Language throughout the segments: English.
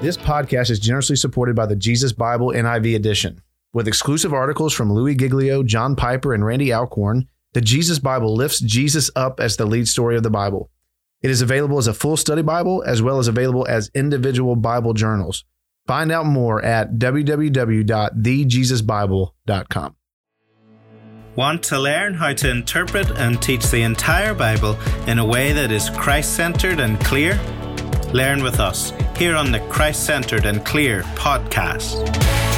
This podcast is generously supported by the Jesus Bible NIV edition. With exclusive articles from Louis Giglio, John Piper, and Randy Alcorn, the Jesus Bible lifts Jesus up as the lead story of the Bible. It is available as a full study Bible as well as available as individual Bible journals. Find out more at www.thejesusbible.com. Want to learn how to interpret and teach the entire Bible in a way that is Christ centered and clear? Learn with us here on the Christ Centered and Clear podcast.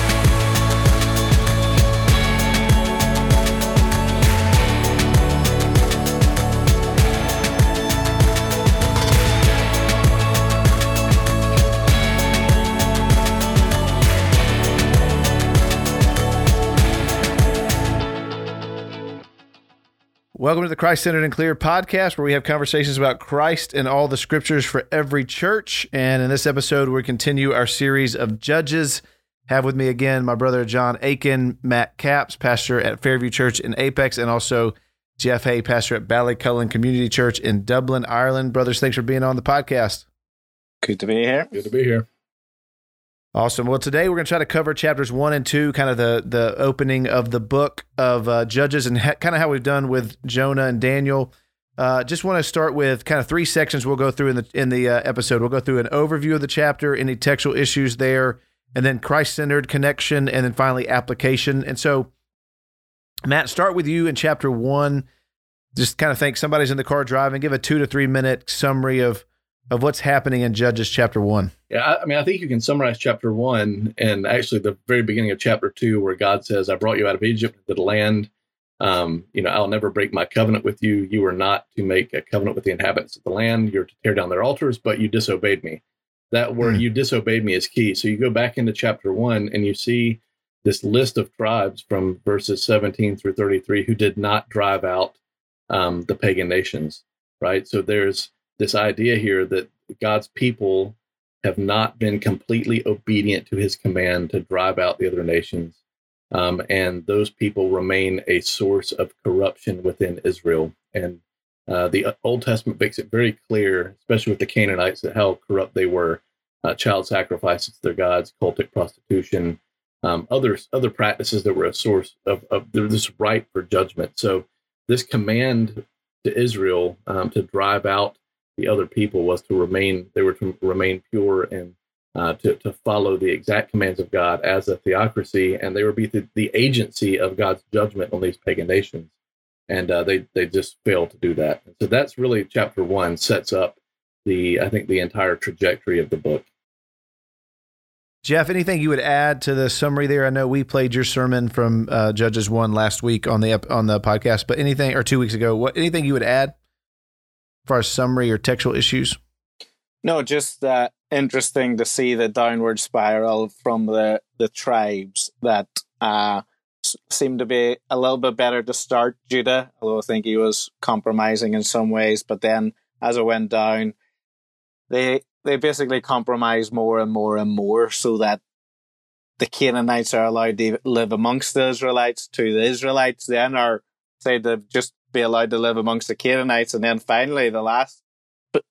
Welcome to the Christ Centered and Clear podcast, where we have conversations about Christ and all the scriptures for every church. And in this episode, we continue our series of Judges. Have with me again my brother Jon Akin, Matt Capps, pastor at Fairview Church in Apex, and also Jeff Hay, pastor at Ballycullen Community Church in Dublin, Ireland. Brothers, thanks for being on the podcast. Good to be here. Good to be here. Awesome. Well, today we're going to try to cover chapters one and two, kind of the the opening of the book of uh, Judges, and ha- kind of how we've done with Jonah and Daniel. Uh, just want to start with kind of three sections we'll go through in the in the uh, episode. We'll go through an overview of the chapter, any textual issues there, and then Christ centered connection, and then finally application. And so, Matt, start with you in chapter one. Just kind of think somebody's in the car driving. Give a two to three minute summary of of what's happening in Judges chapter one. Yeah, I, mean, I think you can summarize chapter one and actually the very beginning of chapter two, where God says, "I brought you out of Egypt to the land. Um, you know, I'll never break my covenant with you. You are not to make a covenant with the inhabitants of the land. You're to tear down their altars, but you disobeyed me." That word, mm. "you disobeyed me," is key. So you go back into chapter one and you see this list of tribes from verses 17 through 33 who did not drive out um, the pagan nations. Right. So there's this idea here that God's people have not been completely obedient to his command to drive out the other nations. Um, and those people remain a source of corruption within Israel. And uh, the Old Testament makes it very clear, especially with the Canaanites, that how corrupt they were. Uh, child sacrifices to their gods, cultic prostitution, um, others, other practices that were a source of, of this right for judgment. So this command to Israel um, to drive out the other people was to remain they were to remain pure and uh, to, to follow the exact commands of God as a theocracy, and they would be the, the agency of God's judgment on these pagan nations. And uh, they they just failed to do that. So that's really chapter one sets up the I think the entire trajectory of the book. Jeff, anything you would add to the summary there? I know we played your sermon from uh, Judges one last week on the on the podcast, but anything or two weeks ago, what anything you would add? Far as summary or textual issues? No, just uh, interesting to see the downward spiral from the, the tribes that uh, seemed to be a little bit better to start Judah, although I think he was compromising in some ways. But then as it went down, they they basically compromise more and more and more so that the Canaanites are allowed to live amongst the Israelites to the Israelites then are say to just be allowed to live amongst the Canaanites, and then finally the last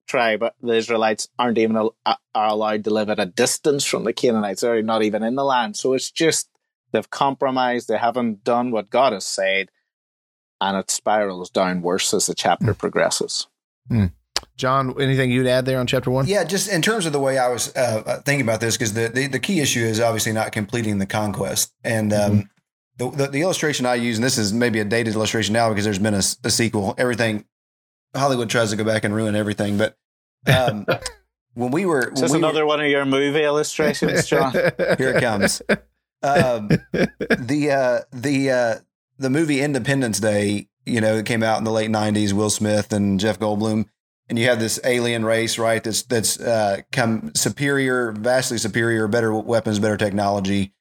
tribe, the Israelites, aren't even are allowed to live at a distance from the Canaanites. They're not even in the land. So it's just they've compromised. They haven't done what God has said, and it spirals down worse as the chapter mm. progresses. Mm. Jon, anything you'd add there on chapter one? Yeah, just in terms of the way I was uh, uh thinking about this, because the, the, the key issue is obviously not completing the conquest, and um, mm-hmm the, the, the, illustration I use, and this is maybe a dated illustration now because there's been a, a sequel. Everything Hollywood tries to go back and ruin everything, but um, when we were, when we another were, one of your movie illustrations, Jon. Here it comes. Um, the uh, the uh, the movie Independence Day, you know, it came out in the late '90s. Will Smith and Jeff Goldblum, and you have this alien race, right? That's that's uh, come superior, vastly superior, better weapons, better technology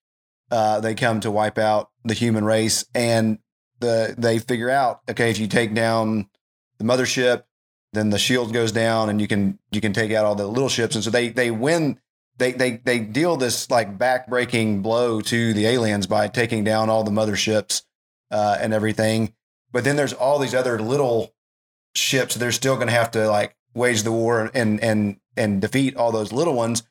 uh, they come to wipe out the human race, and the they figure out okay if you take down the mothership, then the shield goes down, and you can you can take out all the little ships, and so they they win. They, they they deal this like backbreaking blow to the aliens by taking down all the motherships uh, and everything. But then there's all these other little ships. They're still going to have to like wage the war and and and defeat all those little ones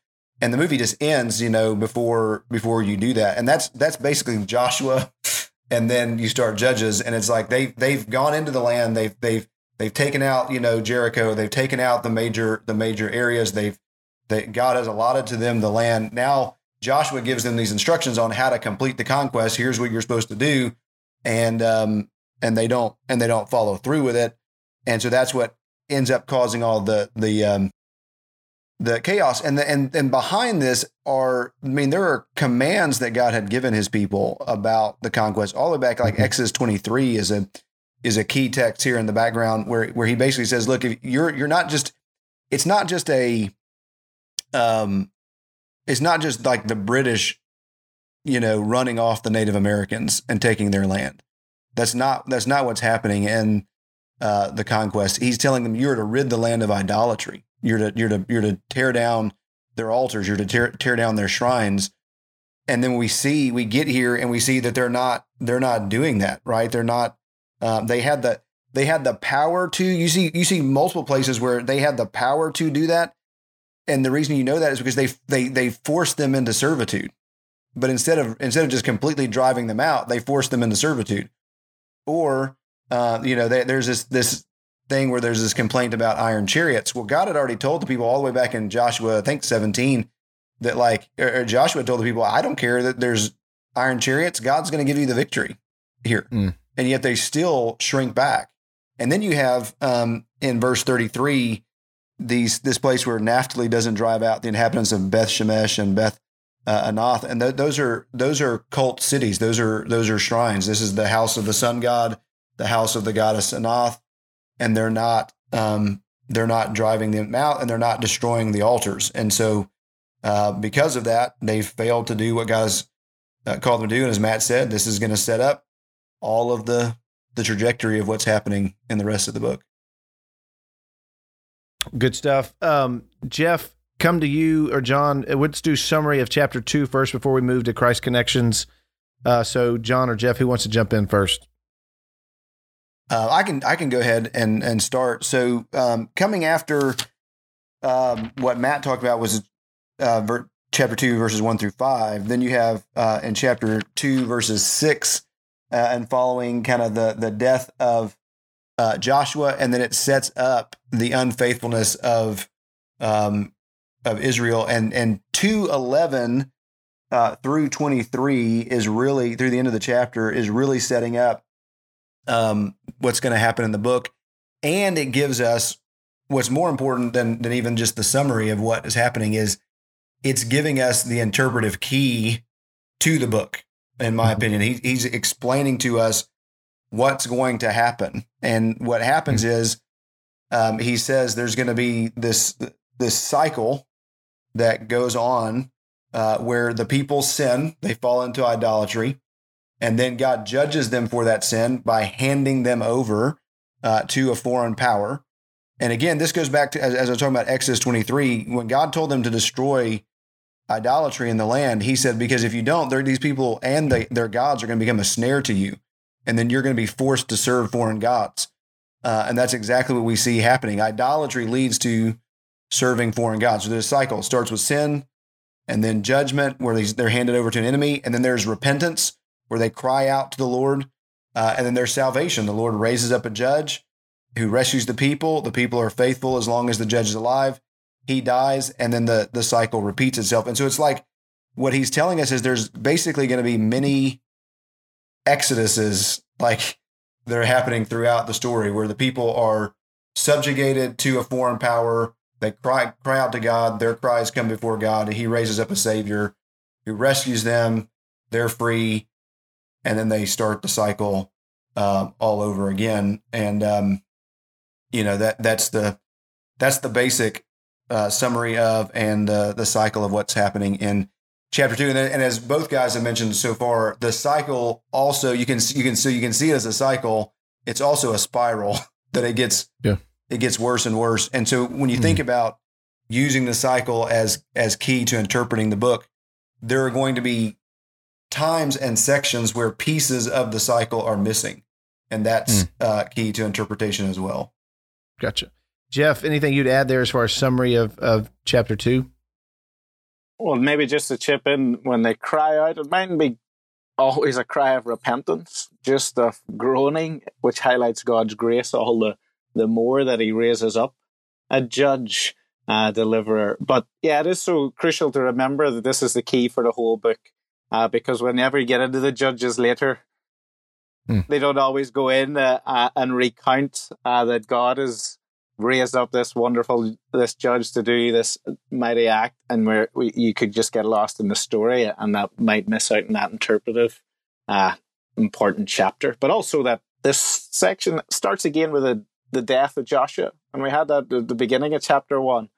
and the movie just ends, you know, before before you do that, and that's that's basically Joshua, and then you start Judges, and it's like they they've gone into the land, they've they've they've taken out you know Jericho, they've taken out the major the major areas, they've they God has allotted to them the land. Now Joshua gives them these instructions on how to complete the conquest. Here's what you're supposed to do, and um and they don't and they don't follow through with it, and so that's what ends up causing all the the um the chaos. And the, and and behind this are I mean there are commands that God had given his people about the conquest all the way back like mm-hmm. Exodus 23 is a is a key text here in the background where where he basically says look if you're you're not just it's not just a um it's not just like the British you know running off the Native Americans and taking their land. That's not that's not what's happening in uh, the conquest. He's telling them you're to rid the land of idolatry you're to you're to you're to tear down their altars. You're to tear tear down their shrines. And then we see we get here and we see that they're not they're not doing that right. They're not. Um, they had the they had the power to. You see you see multiple places where they had the power to do that. And the reason you know that is because they they they forced them into servitude. But instead of instead of just completely driving them out, they forced them into servitude. Or uh, you know, they, there's this this thing where there's this complaint about iron chariots. Well, God had already told the people all the way back in Joshua, I think 17, that like or Joshua told the people, I don't care that there's iron chariots. God's going to give you the victory here. Mm. And yet they still shrink back. And then you have um, in verse 33, these this place where Naphtali doesn't drive out the inhabitants of Beth Shemesh and Beth uh, Anath, and th- those are those are cult cities. Those are those are shrines. This is the house of the sun god, the house of the goddess Anath, and they're not um, they're not driving them out and they're not destroying the altars. And so uh, because of that, they failed to do what God has uh, called them to do. And as Matt said, this is going to set up all of the the trajectory of what's happening in the rest of the book. Good stuff. Um, Jeff, come to you or Jon. Uh, let's do summary of chapter two first before we move to Christ connections. Uh, so Jon or Jeff, who wants to jump in first? Uh, I can I can go ahead and and start. So um, coming after um, what Matt talked about was uh, ver- chapter two verses one through five. Then you have uh, in chapter two verses six uh, and following kind of the the death of uh, Joshua, and then it sets up the unfaithfulness of um, of Israel, and and two eleven uh, through twenty three is really through the end of the chapter is really setting up um, what's going to happen in the book, and it gives us what's more important than than even just the summary of what is happening is it's giving us the interpretive key to the book. In my mm-hmm. opinion, he, he's explaining to us what's going to happen, and what happens mm-hmm. is um, he says there's going to be this this cycle that goes on uh, where the people sin, they fall into idolatry, and then God judges them for that sin by handing them over uh, to a foreign power. And again, this goes back to, as, as I was talking about Exodus 23, when God told them to destroy idolatry in the land, he said, because if you don't, these people and the, their gods are going to become a snare to you. And then you're going to be forced to serve foreign gods. Uh, and that's exactly what we see happening. Idolatry leads to serving foreign gods. So there's a cycle. It starts with sin and then judgment, where they're handed over to an enemy. And then there's repentance, where they cry out to the Lord. Uh, and then there's salvation. The Lord raises up a judge who rescues the people. The people are faithful as long as the judge is alive. He dies, and then the, the cycle repeats itself. And so it's like what he's telling us is there's basically going to be many exoduses like that are happening throughout the story where the people are subjugated to a foreign power. They cry, cry out to God. Their cries come before God. He raises up a savior who rescues them. They're free and then they start the cycle uh, all over again. And um, you know that that's the that's the basic uh, summary of and uh, the cycle of what's happening in chapter two. And, and, as both guys have mentioned so far, the cycle also you can you can so you can see it as a cycle. It's also a spiral that it gets yeah. it gets worse and worse. And so when you mm. think about using the cycle as as key to interpreting the book, there are going to be times and sections where pieces of the cycle are missing. And that's mm. uh, key to interpretation as well. Gotcha. Jeff, anything you'd add there as far as summary of, of chapter two? Well, maybe just to chip in, when they cry out, it mightn't be always a cry of repentance, just of groaning, which highlights God's grace all the, the more that He raises up a judge, uh, deliverer. But yeah, it is so crucial to remember that this is the key for the whole book, uh, because whenever you get into the judges later, Hmm. they don't always go in uh, uh, and recount uh, that God has raised up this wonderful this judge to do this mighty act, and where we, you could just get lost in the story, and that might miss out on that interpretive, uh, important chapter. But also that this section starts again with the the death of Joshua, and we had that at the beginning of chapter one.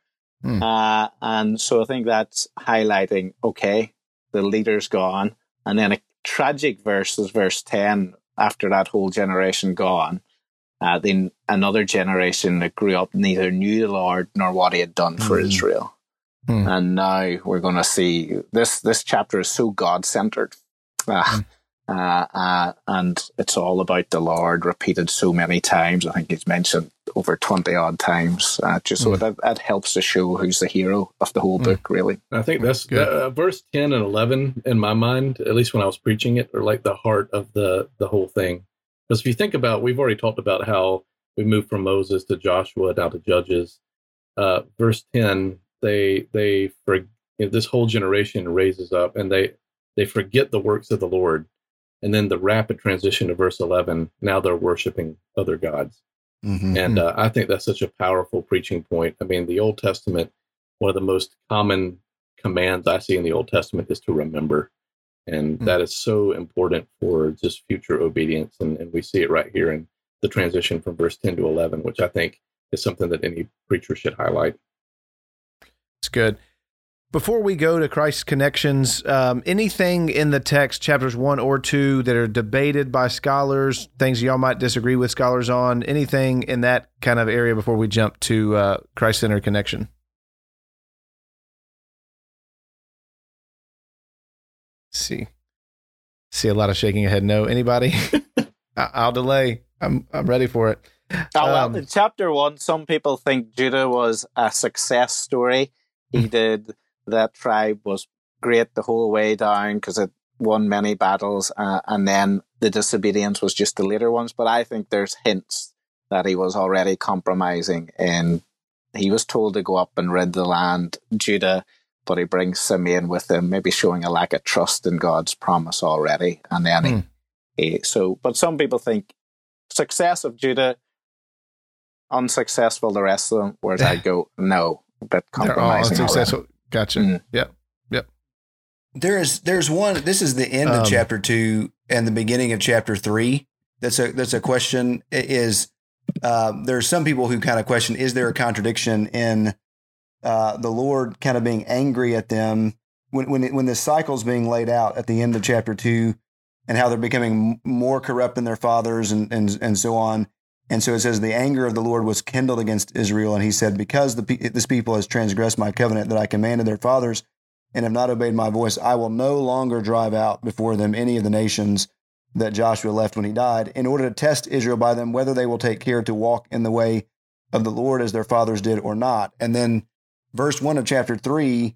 Hmm. Uh, and so I think that's highlighting okay, the leader's gone, and then a tragic verse is verse ten after that whole generation gone, uh, then another generation that grew up neither knew the Lord nor what He had done for Mhm. Israel. Hmm. And now we're going to see this. This chapter is so God centered, uh, uh, uh, and it's all about the Lord, repeated so many times. I think it's mentioned over twenty odd times. Uh, just so Hmm. that that helps to show who's the hero of the whole Hmm. book, really. I think that's Good. uh, verse ten and eleven in my mind, at least when I was preaching it, are like the heart of the the whole thing. Because if you think about, we've already talked about how we moved from Moses to Joshua down to Judges. Uh, verse ten, they they for you know, this whole generation raises up and they they forget the works of the Lord, and then the rapid transition to verse eleven. Now they're worshiping other gods. Mhm. And uh, I think that's such a powerful preaching point. I mean, the Old Testament, one of the most common commands I see in the Old Testament is to remember. And Hmm. that is so important for just future obedience. And, and we see it right here in the transition from verse 10 to 11, which I think is something that any preacher should highlight. It's good. Before we go to Christ's connections, um, anything in the text, chapters one or two, that are debated by scholars, things y'all might disagree with scholars on, anything in that kind of area before we jump to uh, Christ centered connection? see. See a lot of shaking your head. No, anybody? I- I'll delay. I'm I'm ready for it. Oh, well, Um, in chapter one, some people think Judah was a success story. He did that tribe was great the whole way down because it won many battles, uh, and then the disobedience was just the later ones. But I think there's hints that he was already compromising, and he was told to go up and rid the land, Judah, but he brings Simeon with him, maybe showing a lack of trust in God's promise already, and then Hmm. he, he. So, but some people think success of Judah unsuccessful the rest of them. Whereas I go, no, but bit they're all compromising. unsuccessful. Gotcha. Mm. Yep. There's there's one. This is the end Um, of chapter two and the beginning of chapter three. That's a that's a question. i- Is um, there's some people who kind of question: Is there a contradiction in uh, the Lord kind of being angry at them when when it, when this cycle's being laid out at the end of chapter two, and how they're becoming more corrupt than their fathers and and and so on. And so it says the anger of the Lord was kindled against Israel, and He said, "Because the this people has transgressed my covenant that I commanded their fathers." and have not obeyed my voice, I will no longer drive out before them any of the nations that Joshua left when he died, in order to test Israel by them whether they will take care to walk in the way of the Lord as their fathers did or not. And then verse 1 of chapter 3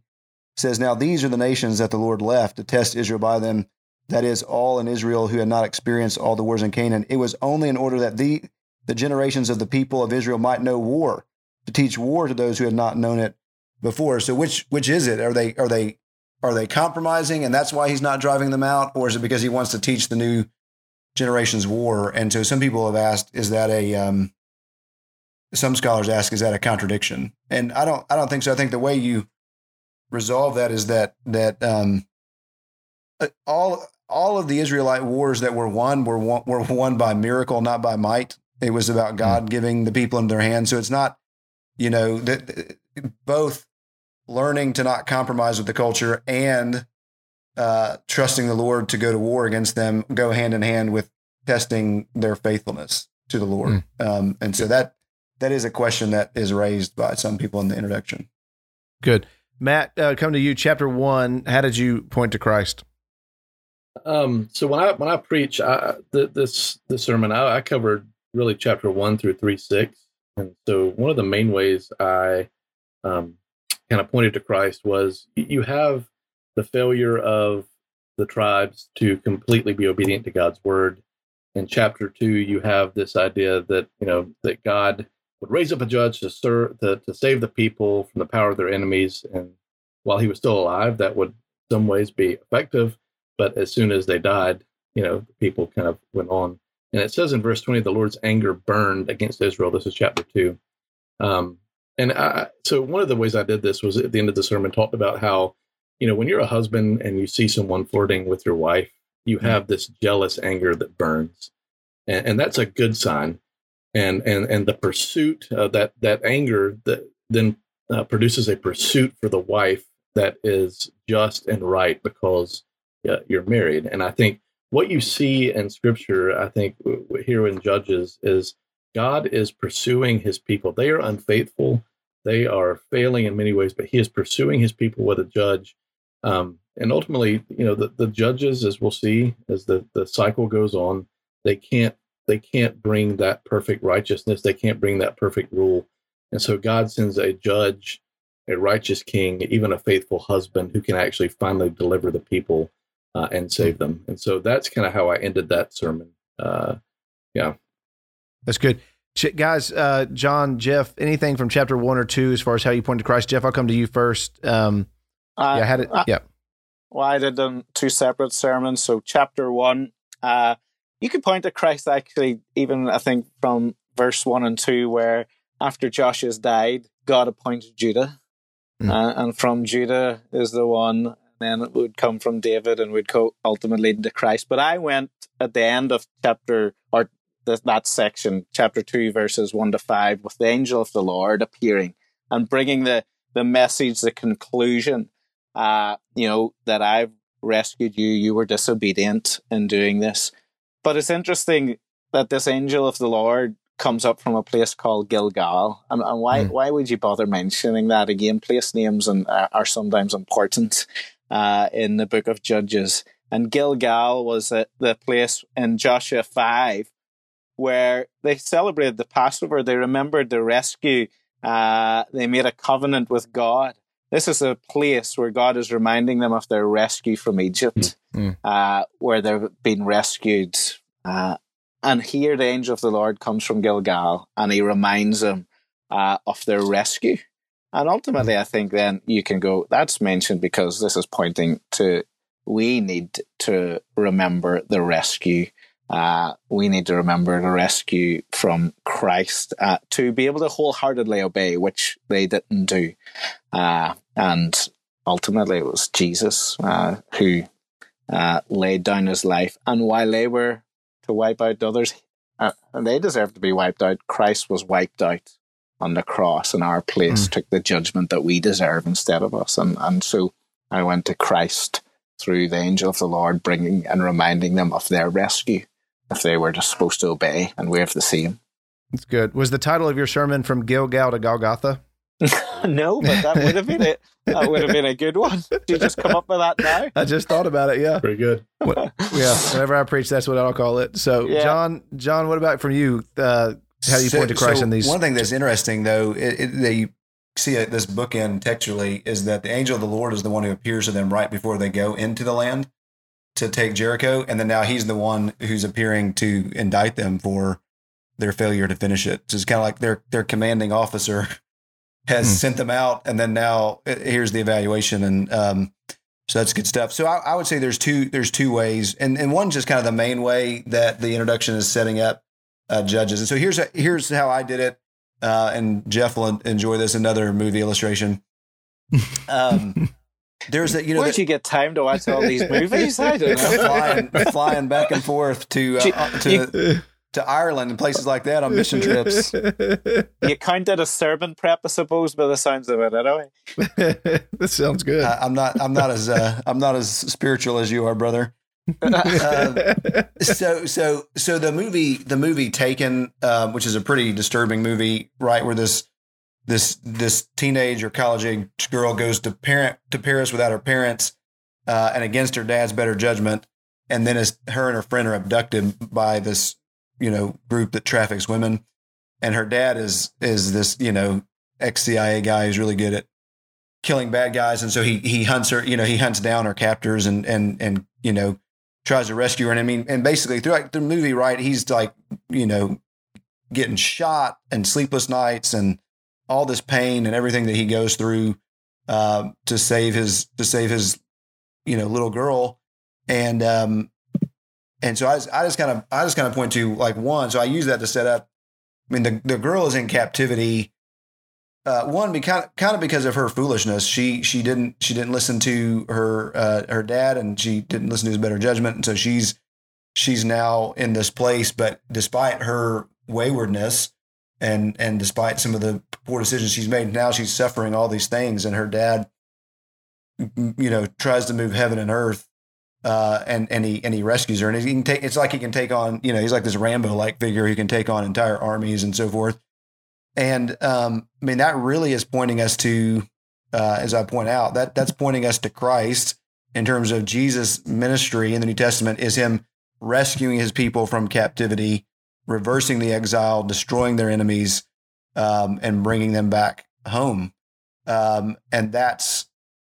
says, Now these are the nations that the Lord left to test Israel by them, that is, all in Israel who had not experienced all the wars in Canaan. It was only in order that the, the generations of the people of Israel might know war, to teach war to those who had not known it before. So which which is it? Are they are they are they compromising and that's why he's not driving them out, or is it because he wants to teach the new generations war? And so some people have asked, is that a um, some scholars ask, is that a contradiction? And I don't I don't think so. I think the way you resolve that is that that um, uh, all all of the Israelite wars that were won were won, were won by miracle, not by might. It was about God giving the people in their hands. So it's not, you know, that both learning to not compromise with the culture and uh, trusting the Lord to go to war against them go hand in hand with testing their faithfulness to the Lord. Um, and so that that is a question that is raised by some people in the introduction. Good. Matt, uh, come to you. Chapter one. How did you point to Christ? Um, so when I when I preach I, th- this this sermon, I, I covered really chapter one through three six, and so one of the main ways I um, kind of pointed to Christ was you have the failure of the tribes to completely be obedient to God's word. In chapter two, you have this idea that you know that God would raise up a judge to serve to, to save the people from the power of their enemies, and while he was still alive, that would some ways be effective. But as soon as they died, you know, people kind of went on. And it says in verse 20, the Lord's anger burned against Israel. This is chapter two. Um, and I, so one of the ways I did this was at the end of the sermon talked about how, you know, when you're a husband and you see someone flirting with your wife, you mm-hmm. have this jealous anger that burns, and, and that's a good sign. And and and the pursuit of that that anger that then uh, produces a pursuit for the wife that is just and right because uh, you're married. And I think what you see in Scripture, I think here in Judges, is God is pursuing his people. They are unfaithful. They are failing in many ways, but he is pursuing his people with a judge. Um, and ultimately, you know, the, the judges, as we'll see, as the, the cycle goes on, they can't they can't bring that perfect righteousness. They can't bring that perfect rule. And so God sends a judge, a righteous king, even a faithful husband who can actually finally deliver the people uh, and save them. And so that's kind of how I ended that sermon. Uh, yeah. That's good. Guys, uh, Jon, Jeff, anything from chapter one or two as far as how you point to Christ? Jeff, I'll come to you first. Um, uh, yeah, I had it. yeah. Well, I did them two separate sermons. So, chapter one, uh, you could point to Christ actually, even I think from verse one and two, where after Joshua's died, God appointed Judah. Mm. Uh, and from Judah is the one, and then it would come from David and would co- ultimately to Christ. But I went at the end of chapter or the, that section, chapter 2, verses 1 to 5, with the angel of the Lord appearing and bringing the, the message, the conclusion, uh, you know, that I've rescued you, you were disobedient in doing this. But it's interesting that this angel of the Lord comes up from a place called Gilgal. And, and why, mm. why would you bother mentioning that again? Place names and, uh, are sometimes important uh, in the book of Judges. And Gilgal was the place in Joshua 5 where they celebrated the Passover. They remembered the rescue. Uh, they made a covenant with God. This is a place where God is reminding them of their rescue from Egypt, mm-hmm. uh, where they've been rescued. Uh, and here the angel of the Lord comes from Gilgal and he reminds them uh, of their rescue. And ultimately. I think then you can go, that's mentioned because this is pointing to we need to remember the rescue uh, we need to remember the rescue from Christ uh, to be able to wholeheartedly obey, which they didn't do. Uh, and ultimately, it was Jesus uh, who uh, laid down his life. And while they were to wipe out others, uh, and they deserved to be wiped out, Christ was wiped out on the cross in our place, mm. took the judgment that we deserve instead of us. And, and so I went to Christ through the angel of the Lord, bringing and reminding them of their rescue if they were just supposed to obey and wave the same. That's good. Was the title of your sermon from Gilgal to Golgotha? no, but that would have been it. That would have been a good one. Did you just come up with that now? I just thought about it. Yeah, pretty good. What, yeah, whenever I preach, that's what I'll call it. So, yeah. Jon, Jon, what about from you? Uh, how do you so, point to Christ so in these? One thing that's interesting, though, it, it, they see it, this bookend textually is that the angel of the Lord is the one who appears to them right before they go into the land to take Jericho, and then now he's the one who's appearing to indict them for their failure to finish it. So it's kind of like their their commanding officer has hmm. sent them out, and then now uh, here's the evaluation, and um, so that's good stuff. So I, I, would say there's two there's two ways, and and one just kind of the main way that the introduction is setting up uh, judges. And so here's a, here's how I did it, uh, and Jeff will enjoy this another movie illustration. Um, there's a you know where'd the, you get time to watch all these movies? I don't know. flying, flying back and forth to uh, to you, to Ireland and places like that on mission trips. You counted a sermon prep, I suppose, by the sounds of it. Anyway, this sounds good. Uh, I'm not. I'm not as. Uh, I'm not as spiritual as you are, brother. Uh, so so so the movie the movie Taken, um, which is a pretty disturbing movie, right? Where this this this teenage or college age girl goes to parent to Paris without her parents uh, and against her dad's better judgment, and then as her and her friend are abducted by this you know group that traffics women, and her dad is is this you know ex CIA guy who's really good at killing bad guys, and so he he hunts her. You know, he hunts down her captors and and and you know tries to rescue her. And I mean, and basically throughout the movie, right, he's like you know getting shot and sleepless nights and all this pain and everything that he goes through uh, to save his to save his you know little girl and um and so I, I just kind of I just kind of point to like one so I use that to set up I mean the the girl is in captivity uh, one because kind of because of her foolishness. She she didn't she didn't listen to her uh, her dad and she didn't listen to his better judgment. And so she's she's now in this place but despite her waywardness and and despite some of the poor decisions she's made now she's suffering all these things and her dad you know tries to move heaven and earth uh, and and he and he rescues her. And he can take it's like he can take on you know he's like this Rambo like figure he can take on entire armies and so forth and um, I mean that really is pointing us to uh, as I point out that that's pointing us to Christ in terms of Jesus ministry in the New Testament is him rescuing his people from captivity reversing the exile, destroying their enemies, um, and bringing them back home. Um, and that's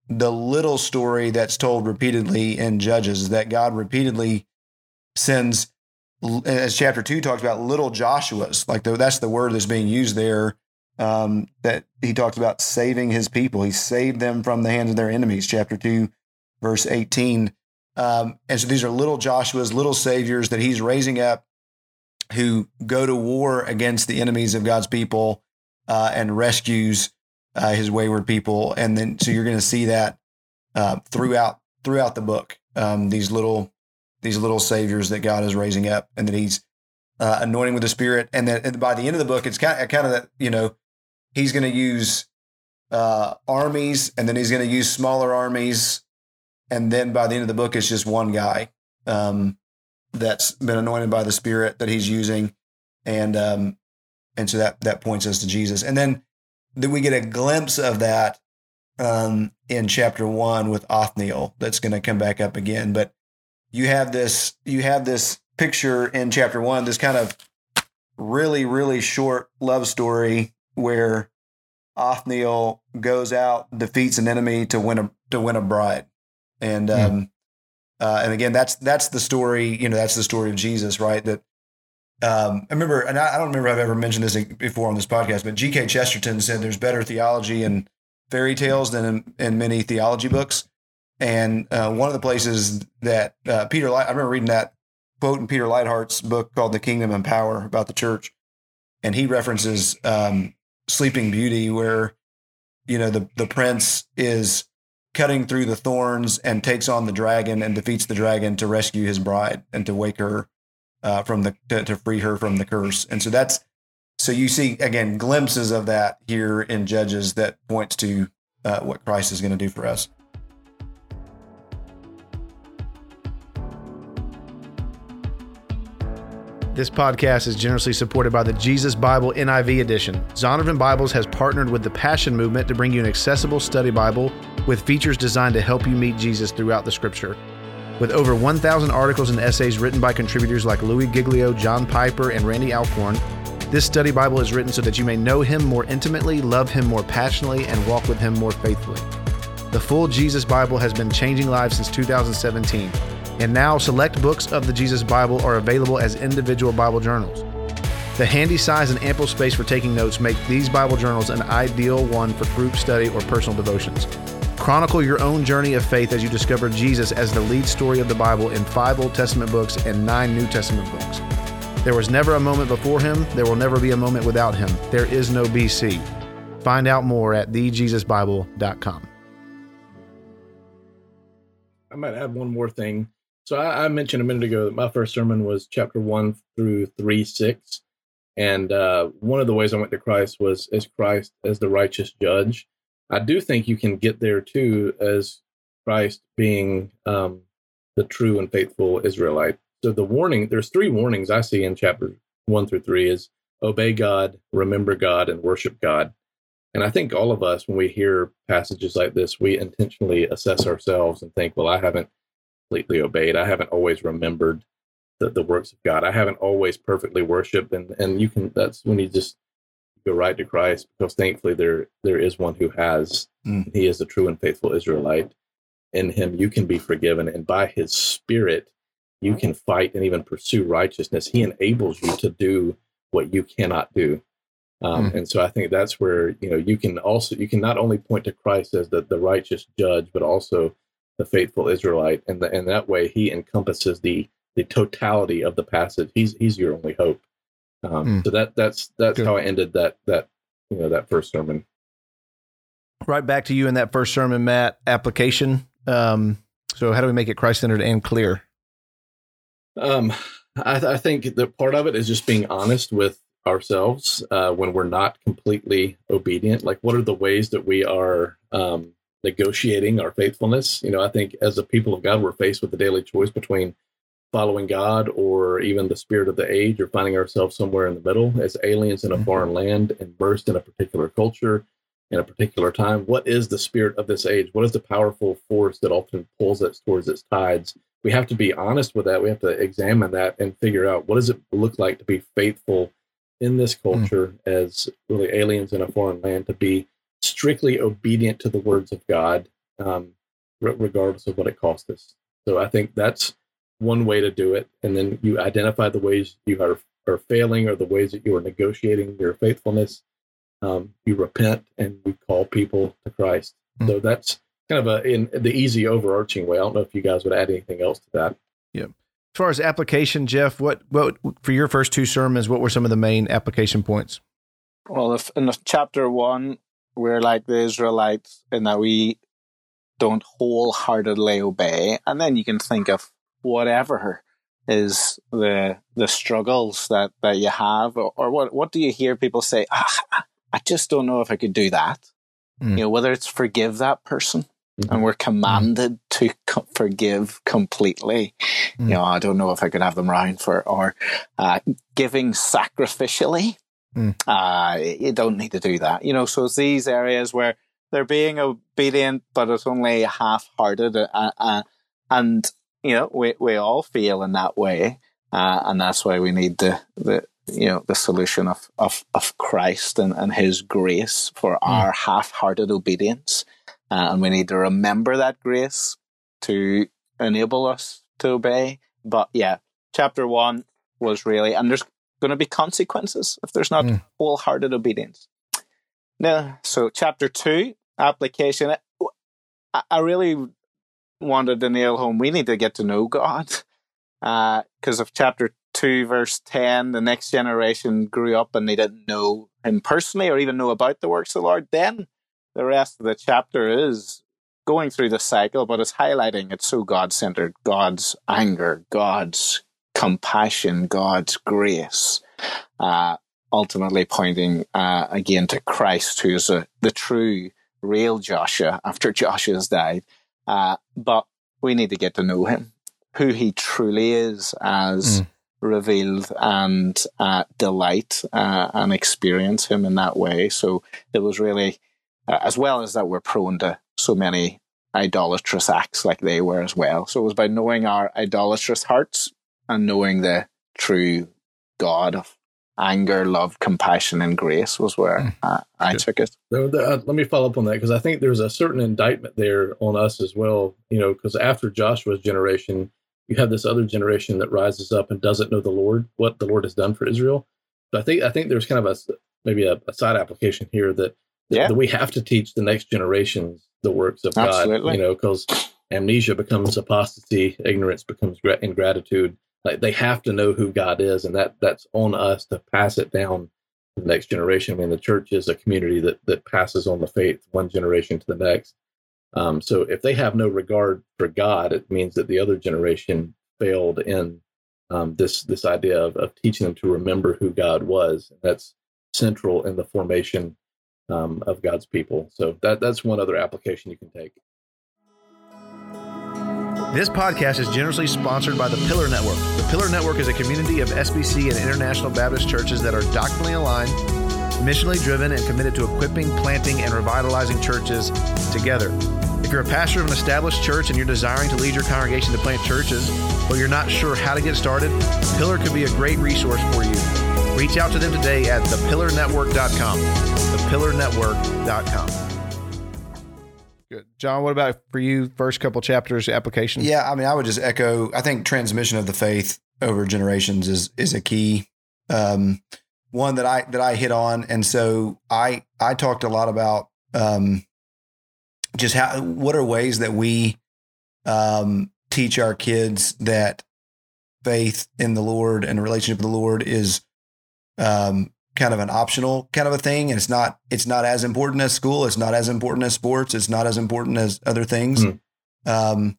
the little story that's told repeatedly in Judges that God repeatedly sends, as chapter two talks about, little Joshua's. Like the, that's the word that's being used there. Um, that he talks about saving his people. He saved them from the hands of their enemies. Chapter two, verse eighteen. Um, and so these are little Joshua's, little saviors that he's raising up who go to war against the enemies of God's people uh, and rescues uh, his wayward people. And then, so you're going to see that uh, throughout throughout the book. Um, these little these little saviors that God is raising up, and that He's uh, anointing with the Spirit. And then and by the end of the book, it's kind of kind of that you know He's going to use uh, armies, and then He's going to use smaller armies, and then by the end of the book, it's just one guy. Um, that's been anointed by the Spirit that he's using, and um, and so that that points us to Jesus. And then then we get a glimpse of that um, in chapter one with Othniel. That's going to come back up again, but you have this you have this picture in chapter one, this kind of really really short love story where Othniel goes out, defeats an enemy to win a to win a bride, and hmm. um, uh, and again, that's that's the story. You know, that's the story of Jesus, right? That um, I remember, and I, I don't remember I've ever mentioned this before on this podcast, but G.K. Chesterton said there's better theology in fairy tales than in, in many theology books. And uh, one of the places that uh, Peter, I remember reading that quote in Peter Leithart's book called "The Kingdom and Power" about the church, and he references um, Sleeping Beauty, where you know the the prince is cutting through the thorns and takes on the dragon and defeats the dragon to rescue his bride and to wake her uh, from the to, to, free her from the curse. And so that's so you see again glimpses of that here in Judges that points to uh, what Christ is going to do for us. This podcast is generously supported by the Jesus Bible NIV edition. Zondervan Bibles has partnered with the Passion Movement to bring you an accessible study Bible with features designed to help you meet Jesus throughout the scripture. With over 1,000 articles and essays written by contributors like Louis Giglio, John Piper, and Randy Alcorn, this study Bible is written so that you may know him more intimately, love him more passionately, and walk with him more faithfully. The full Jesus Bible has been changing lives since 2017 and now select books of the Jesus Bible are available as individual Bible journals. The handy size and ample space for taking notes make these Bible journals an ideal one for group study or personal devotions. Chronicle your own journey of faith as you discover Jesus as the lead story of the Bible in five Old Testament books and nine New Testament books. There was never a moment before him, there will never be a moment without him. There is no BC. Find out more at thejesusbible.com. I might add one more thing. So I, I, mentioned a minute ago that my first sermon was chapter one through three six, and uh, one of the ways I went to Christ was as Christ as the righteous judge. I do think you can get there too as Christ being um, the true and faithful Israelite. So the warning, there's three warnings I see in chapter one through three is obey God, remember God, and worship God. And I think all of us, when we hear passages like this, we intentionally assess ourselves and think, well, I haven't completely obeyed. I haven't always remembered the, the works of God. I haven't always perfectly worshiped. And, and you can, that's when you just go right to Christ because thankfully there there is one who has. Mm. He is a true and faithful Israelite. In him you can be forgiven, and by his spirit you can fight and even pursue righteousness. He enables you to do what you cannot do. Um, Mm. And so I think that's where you know you can also you can not only point to Christ as the, the righteous judge, but also the faithful Israelite, and the, and that way he encompasses the the totality of the passage. He's he's your only hope. Um, Mm. So that that's that's Good. how I ended that that you know that first sermon. Right back to you in that first sermon, Matt. Application. Um, so, how do we make it Christ centered and clear? Um, I, I think that part of it is just being honest with ourselves uh, when we're not completely obedient. Like, what are the ways that we are um, negotiating our faithfulness? You know, I think as a people of God, we're faced with the daily choice between following God or even the spirit of the age or finding ourselves somewhere in the middle as aliens in a Mhm. foreign land and burst in a particular culture in a particular time. What is the spirit of this age? What is the powerful force that often pulls us towards its tides? We have to be honest with that. We have to examine that and figure out what does it look like to be faithful in this culture as really aliens in a foreign land, to be strictly obedient to the words of God, um, re- regardless of what it costs us. So I think that's one way to do it. And then you identify the ways you are, are failing or the ways that you are negotiating your faithfulness. Um, you repent and you call people to Christ. Mm. So that's kind of a in the easy overarching way. I don't know if you guys would add anything else to that. Yeah. As far as application, Jeff, what what for your first two sermons? What were some of the main application points? Well, if in the chapter one, we're like the Israelites in that we don't wholeheartedly obey, and then you can think of whatever is the the struggles that that you have, or, or what what do you hear people say? Ah, I just don't know if I could do that. Mm. You know, whether it's forgive that person, Mhm. and we're commanded to co- forgive completely. Mm. You know, I don't know if I could have them round for or uh, giving sacrificially. Mm. Uh, you don't need to do that. You know, so it's these areas where they're being obedient, but it's only half-hearted, uh, uh, and you know, we we all feel in that way, uh, and that's why we need the the you know the solution of of of Christ and and His grace for our half-hearted obedience, uh, and we need to remember that grace to enable us to obey. But yeah, chapter one was really, and there's going to be consequences if there's not Mm. wholehearted obedience. Now, so chapter two, application. I, really wanted to nail home we need to get to know God. Because of chapter 2, verse 10, the next generation grew up and they didn't know him personally or even know about the works of the Lord. Then the rest of the chapter is going through the cycle, but it's highlighting it's so God centered God's anger, God's compassion, God's grace. Uh, ultimately pointing uh, again to Christ, who is a, the true, real Joshua after Joshua's died. Uh, but we need to get to know him, who he truly is as Mm. revealed and uh, delight uh, and experience him in that way. So it was really, uh, as well as that, we're prone to so many idolatrous acts like they were as well. So it was by knowing our idolatrous hearts and knowing the true God of anger, love, compassion, and grace was where Mm. I Good. took it. There- there- uh, let me follow up on that because I think there's a certain indictment there on us as well. You know, because after Joshua's generation, you have this other generation that rises up and doesn't know the Lord, what the Lord has done for Israel. So I think I think there's kind of a maybe a, a side application here that, that, Yeah. that we have to teach the next generations the works of God. You know, because amnesia becomes apostasy, ignorance becomes ingratitude. Like they have to know who God is, and that that's on us to pass it down to the next generation. I mean, the church is a community that that passes on the faith one generation to the next. Um, so if they have no regard for God, it means that the other generation failed in um, this this idea of, of teaching them to remember who God was. That's central in the formation um, of God's people. So that that's one other application you can take. This podcast is generously sponsored by the Pillar Network. The Pillar Network is a community of SBC and International Baptist churches that are doctrinally aligned, missionally driven, and committed to equipping, planting, and revitalizing churches together. If you're a pastor of an established church and you're desiring to lead your congregation to plant churches, but you're not sure how to get started, Pillar could be a great resource for you. Reach out to them today at thepillarnetwork.com. Thepillarnetwork.com. Good. Jon, what about for you? First couple chapters application? Yeah, I mean, I would just echo. I think transmission of the faith over generations is is a key um, one that I that I hit on, and so I I talked a lot about um, just how what are ways that we um, teach our kids that faith in the Lord and relationship with the Lord is um, kind of an optional kind of a thing, and it's not it's not as important as school. It's not as important as sports. It's not as important as other things. Mm. Um,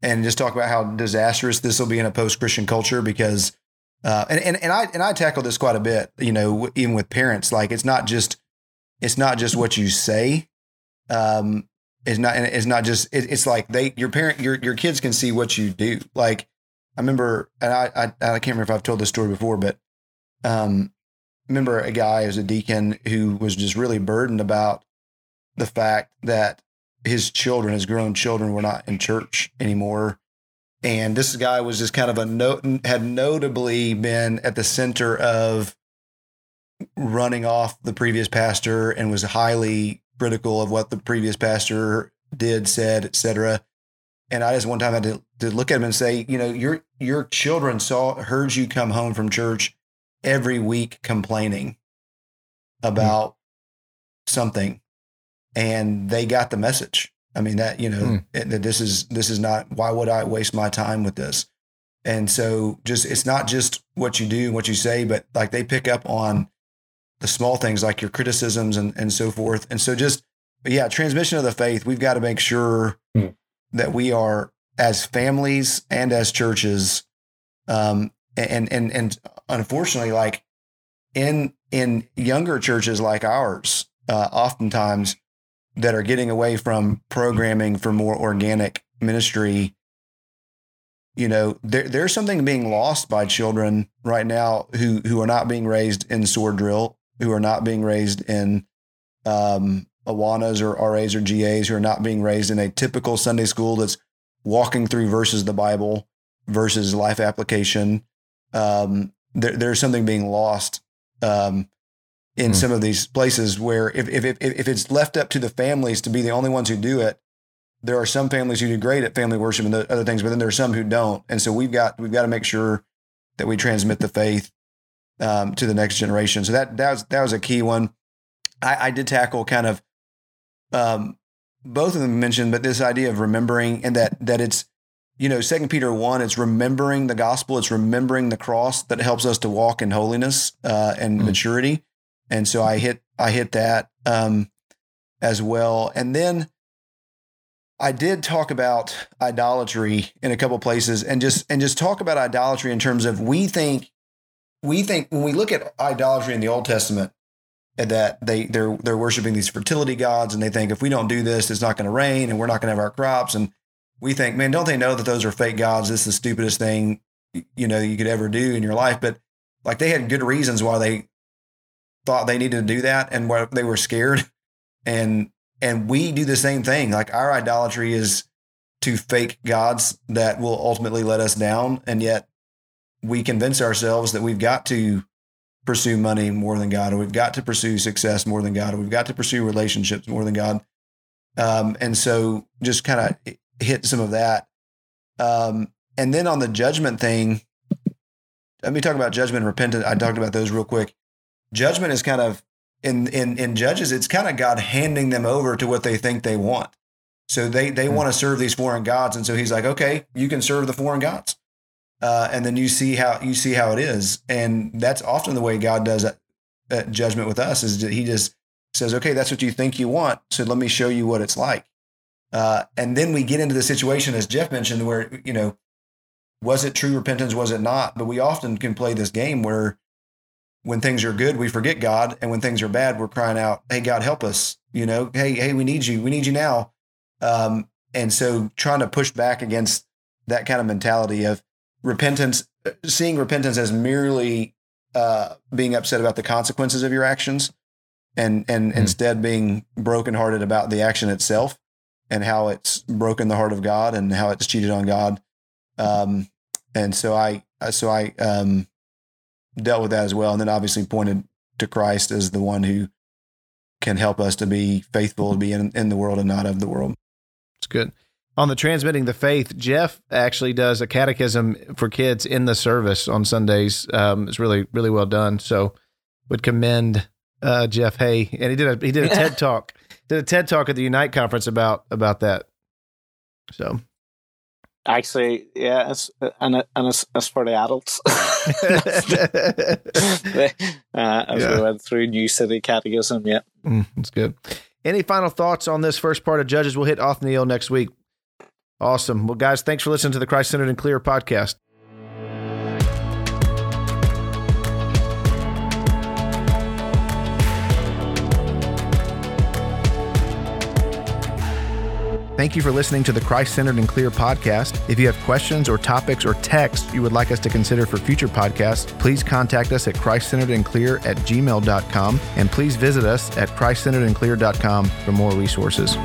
and just talk about how disastrous this will be in a post Christian culture because. Uh, and, and and I and I tackle this quite a bit, you know, even with parents. Like it's not just it's not just what you say. Um, it's not it's not just it, it's like they your parent your your kids can see what you do. Like I remember, and I, I, I can't remember if I've told this story before, but um, remember a guy as a deacon who was just really burdened about the fact that his children, his grown children, were not in church anymore. And this guy was just kind of a note, had notably been at the center of running off the previous pastor and was highly critical of what the previous pastor did, said, etc. And I just one time had to, to look at him and say, you know, your your children saw heard you come home from church every week complaining about mm. something, and they got the message. I mean that you know mm. that this is this is not why would I waste my time with this? And so just it's not just what you do and what you say, but like they pick up on the small things like your criticisms and, and so forth. And so just yeah, transmission of the faith, we've got to make sure mm that we are as families and as churches um, and and and unfortunately like in in younger churches like ours uh, oftentimes that are getting away from programming for more organic ministry you know there, there's something being lost by children right now who who are not being raised in sword drill who are not being raised in um, Awanas or RAs or GAs who are not being raised in a typical Sunday school that's walking through verses of the Bible versus life application. Um, there, there's something being lost um, in mm. some of these places where if, if, if, if it's left up to the families to be the only ones who do it, there are some families who do great at family worship and the other things, but then there are some who don't. And so we've got we've got to make sure that we transmit the faith um, to the next generation. So that that was that was a key one. I, I did tackle kind of um, both of them mentioned, but this idea of remembering and that that it's you know Second Peter one, it's remembering the gospel, it's remembering the cross that helps us to walk in holiness uh, and mm. maturity. And so I hit I hit that um, as well, and then I did talk about idolatry in a couple places, and just and just talk about idolatry in terms of we think we think when we look at idolatry in the Old Testament, that they they're they're worshiping these fertility gods and they think if we don't do this it's not going to rain and we're not going to have our crops and we think man don't they know that those are fake gods? This is the stupidest thing you know you could ever do in your life. But like they had good reasons why they thought they needed to do that and why they were scared. And and we do the same thing. Like our idolatry is to fake gods that will ultimately let us down. And yet we convince ourselves that we've got to pursue money more than God, or we've got to pursue success more than God, or we've got to pursue relationships more than God. Um, and so just kind of hit some of that. Um, and then on the judgment thing, let me talk about judgment and repentance. I talked about those real quick. Judgment is kind of in in in judges, it's kind of God handing them over to what they think they want. So they they mm-hmm. want to serve these foreign gods, and so he's like, okay, you can serve the foreign gods uh, and then you see how you see how it is, and that's often the way God does that, that judgment with us. Is that He just says, "Okay, that's what you think you want, so let me show you what it's like." Uh, and then we get into the situation, as Jeff mentioned, where you know, was it true repentance? Was it not? But we often can play this game where, when things are good, we forget God, and when things are bad, we're crying out, "Hey, God, help us!" You know, "Hey, hey, we need you. We need you now." Um, and so, trying to push back against that kind of mentality of repentance, seeing repentance as merely uh, being upset about the consequences of your actions, and and mm. instead being brokenhearted about the action itself and how it's broken the heart of God and how it's cheated on God. Um, and so I, so I um, dealt with that as well. And then obviously pointed to Christ as the one who can help us to be faithful, to be in, in the world and not of the world. It's good. On the transmitting the faith, Jeff actually does a catechism for kids in the service on Sundays. Um, it's really, really well done. So would commend uh, Jeff Hay. And he did a he did a TED talk. Did a TED talk at the Unite conference about about that. So Actually, yeah, it's, and and it's, it's for the adults. uh, as Yeah. we went through New City Catechism, yeah. Mm, that's good. Any final thoughts on this first part of Judges? We'll hit Othniel next week. Awesome. Well, guys, thanks for listening to the Christ Centered and Clear podcast. Thank you for listening to the Christ Centered and Clear podcast. If you have questions or topics or texts you would like us to consider for future podcasts, please contact us at christcenteredandclear at gmail.com and please visit us at christcenteredandclear.com for more resources.